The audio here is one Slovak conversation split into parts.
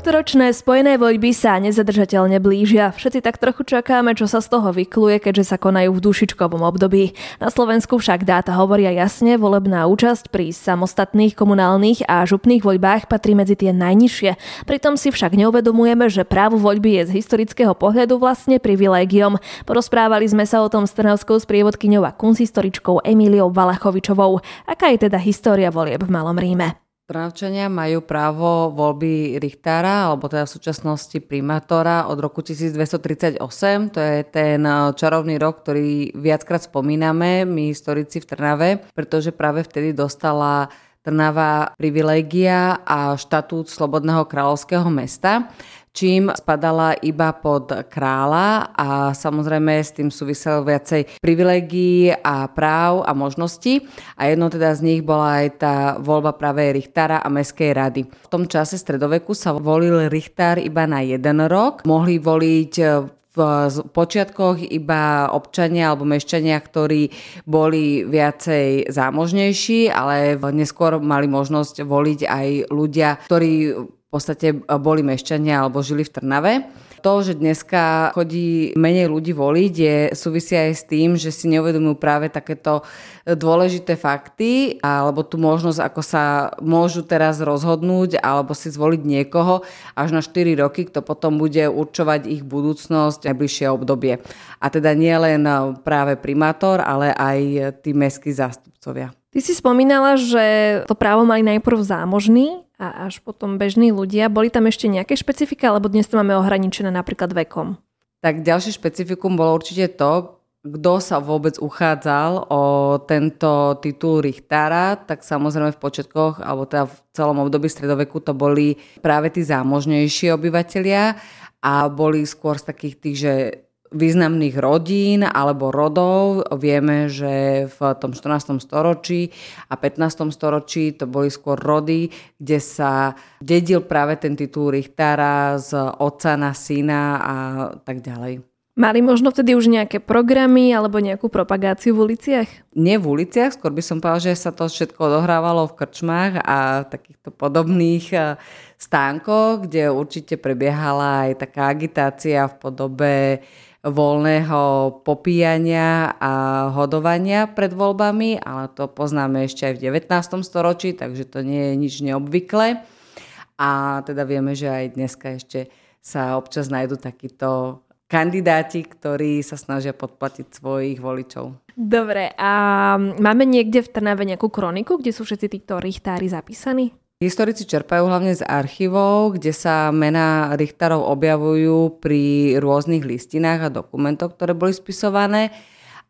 Tohtoročné spojené voľby sa nezadržateľne blížia. Všetci tak trochu čakáme, čo sa z toho vykluje, keďže sa konajú v dušičkovom období. Na Slovensku však dáta hovoria jasne, volebná účasť pri samostatných komunálnych a župných voľbách patrí medzi tie najnižšie. Pritom si však neuvedomujeme, že právo voľby je z historického pohľadu vlastne privilégiom. Porozprávali sme sa o tom s trnavskou sprievodkyňou a kunsthistoričkou Emíliou Valachovičovou. Aká je teda história volieb v Malom Ríme? Trnavčania majú právo voľby Richtára, alebo teda v súčasnosti primátora od roku 1238. To je ten eh, čarovný rok, ktorý viackrát spomíname my historici v Trnave, pretože práve vtedy dostala Trnava privilégia a štatút Slobodného kráľovského mesta čím spadala iba pod kráľa a samozrejme s tým súvisel viacej privilegií a práv a možností a jedno teda z nich bola aj tá voľba práve Richtára a Mestskej rady. V tom čase stredoveku sa volil Richtár iba na jeden rok. Mohli voliť v počiatkoch iba občania alebo mešťania, ktorí boli viacej zámožnejší, ale neskôr mali možnosť voliť aj ľudia, ktorí v podstate boli mešťania alebo žili v Trnave. To, že dneska chodí menej ľudí voliť, je, súvisí aj s tým, že si neuvedomujú práve takéto dôležité fakty alebo tú možnosť, ako sa môžu teraz rozhodnúť alebo si zvoliť niekoho až na 4 roky, kto potom bude určovať ich budúcnosť najbližšie obdobie. A teda nie len práve primátor, ale aj tí mestskí zástupcovia. Ty si spomínala, že to právo mali najprv zámožní a až potom bežní ľudia. Boli tam ešte nejaké špecifika, alebo dnes to máme ohraničené napríklad vekom? Tak ďalšie špecifikum bolo určite to, kto sa vôbec uchádzal o tento titul Richtára, tak samozrejme v počiatkoch, alebo teda v celom období stredoveku to boli práve tí zámožnejší obyvateľia a boli skôr z takých tých, že významných rodín alebo rodov. Vieme, že v tom 14. storočí a 15. storočí to boli skôr rody, kde sa dedil práve ten titul Richtára z otca na syna a tak ďalej. Mali možno vtedy už nejaké programy alebo nejakú propagáciu v uliciach? Nie v uliciach, skôr by som povedala, že sa to všetko odohrávalo v krčmách a takýchto podobných eh, stánkoch, kde určite prebiehala aj taká agitácia v podobe voľného popíjania a hodovania pred voľbami, ale to poznáme ešte aj v 19. storočí, takže to nie je nič neobvyklé. A teda vieme, že aj dneska ešte sa občas nájdu takíto kandidáti, ktorí sa snažia podplatiť svojich voličov. Dobre, a máme niekde v Trnave nejakú kroniku, kde sú všetci títo richtári zapísaní? Historici čerpajú hlavne z archívov, kde sa mená Richtarov objavujú pri rôznych listinách a dokumentoch, ktoré boli spisované.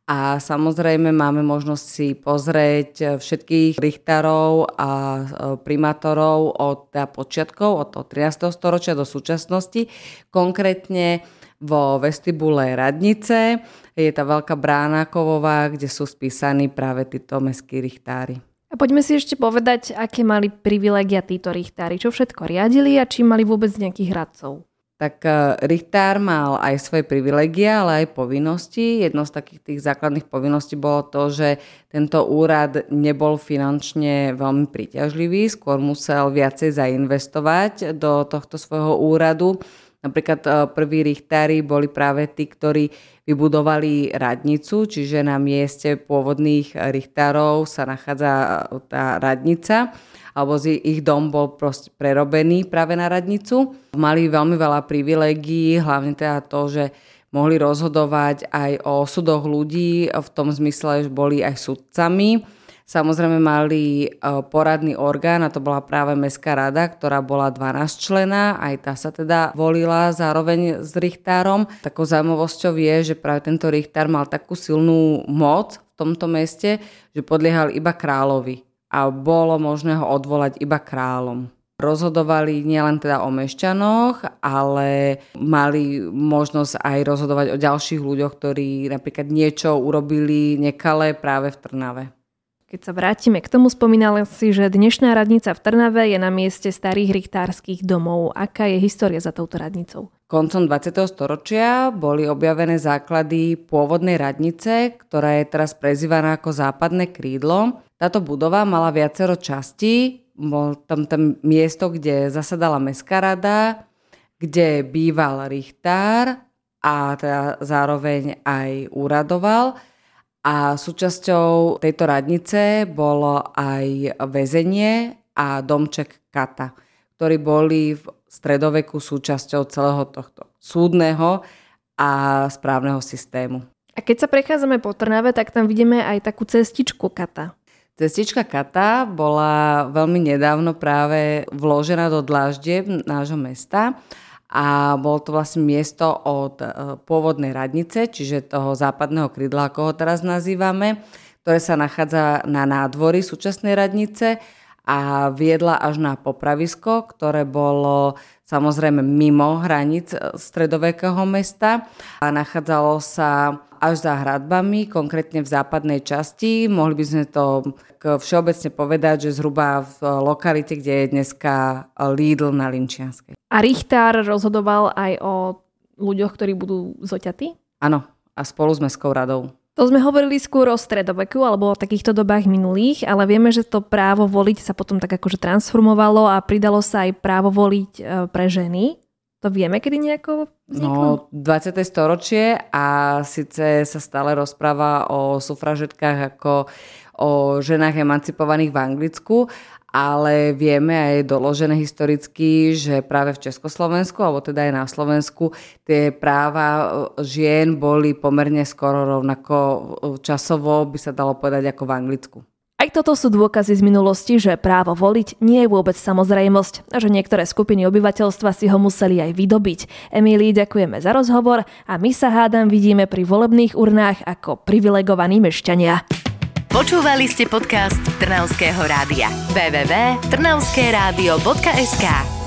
A samozrejme máme možnosť si pozrieť všetkých Richtarov a e, primátorov od teda počiatkov, od toho 13. storočia do súčasnosti. Konkrétne vo vestibule Radnice je tá veľká brána kovová, kde sú spísaní práve títo mestskí richtári. A poďme si ešte povedať, aké mali privilegia títo richtári, čo všetko riadili a či mali vôbec nejakých radcov. Tak e, Richtár mal aj svoje privilegia, ale aj povinnosti. Jedno z takých tých základných povinností bolo to, že tento úrad nebol finančne veľmi príťažlivý, skôr musel viacej zainvestovať do tohto svojho úradu. Napríklad e, prví richtári boli práve tí, ktorí vybudovali radnicu, čiže na mieste pôvodných richtárov sa nachádza e, tá radnica alebo ich dom bol proste prerobený práve na radnicu. Mali veľmi veľa privilegií, hlavne teda to, že mohli rozhodovať aj o sudoch ľudí v tom zmysle, že boli aj sudcami Samozrejme mali e, poradný orgán a to bola práve Mestská rada, ktorá bola 12 člená, aj tá sa teda volila zároveň s Richtárom. Takou zaujímavosťou je, že práve tento Richtár mal takú silnú moc v tomto meste, že podliehal iba kráľovi a bolo možné ho odvolať iba kráľom rozhodovali nielen teda o mešťanoch, ale mali možnosť aj rozhodovať o ďalších ľuďoch, ktorí napríklad niečo urobili nekalé práve v Trnave. Keď sa vrátime k tomu, spomínala si, že dnešná radnica v Trnave je na mieste starých richtárskych domov. Aká je história za touto radnicou? Koncom 20. storočia boli objavené základy pôvodnej radnice, ktorá je teraz prezývaná ako západné krídlo. Táto budova mala viacero častí. Bol tam tam miesto, kde zasadala mestská rada, kde býval richtár a teda zároveň aj úradoval a súčasťou tejto radnice bolo aj väzenie a domček Kata, ktorí boli v stredoveku súčasťou celého tohto súdneho a správneho systému. A keď sa prechádzame po Trnave, tak tam vidíme aj takú cestičku Kata. Cestička Kata bola veľmi nedávno práve vložená do dláždieb nášho mesta a bolo to vlastne miesto od e, pôvodnej radnice, čiže toho západného krydla, ako ho teraz nazývame, ktoré sa nachádza na nádvorí súčasnej radnice a viedla až na popravisko, ktoré bolo samozrejme mimo hranic e, stredovekého mesta. A nachádzalo sa až za hradbami, konkrétne v západnej časti. Mohli by sme to všeobecne povedať, že zhruba v lokalite, kde je dneska Lidl na Linčianskej. A Richtár rozhodoval aj o ľuďoch, ktorí budú zoťatí? Áno, a spolu s Mestskou radou. To sme hovorili skôr o stredoveku alebo o takýchto dobách minulých, ale vieme, že to právo voliť sa potom tak akože transformovalo a pridalo sa aj právo voliť e, pre ženy. To vieme, kedy nejako vzniklo? No, 20. storočie a síce sa stále rozpráva o sufražetkách ako o ženách emancipovaných v Anglicku, ale vieme a je doložené historicky, že práve v Československu, alebo teda aj na Slovensku, tie práva e, žien boli pomerne skoro rovnako e, časovo, by sa dalo povedať, ako v Anglicku. Aj toto sú dôkazy z minulosti, že právo voliť nie je vôbec samozrejmosť a že niektoré skupiny obyvateľstva si ho museli aj vydobiť. Emílii ďakujeme za rozhovor a my sa hádam vidíme pri volebných urnách ako privilegovaní mešťania. Počúvali ste podcast Trnavského rádia. www.trnavskeradio.sk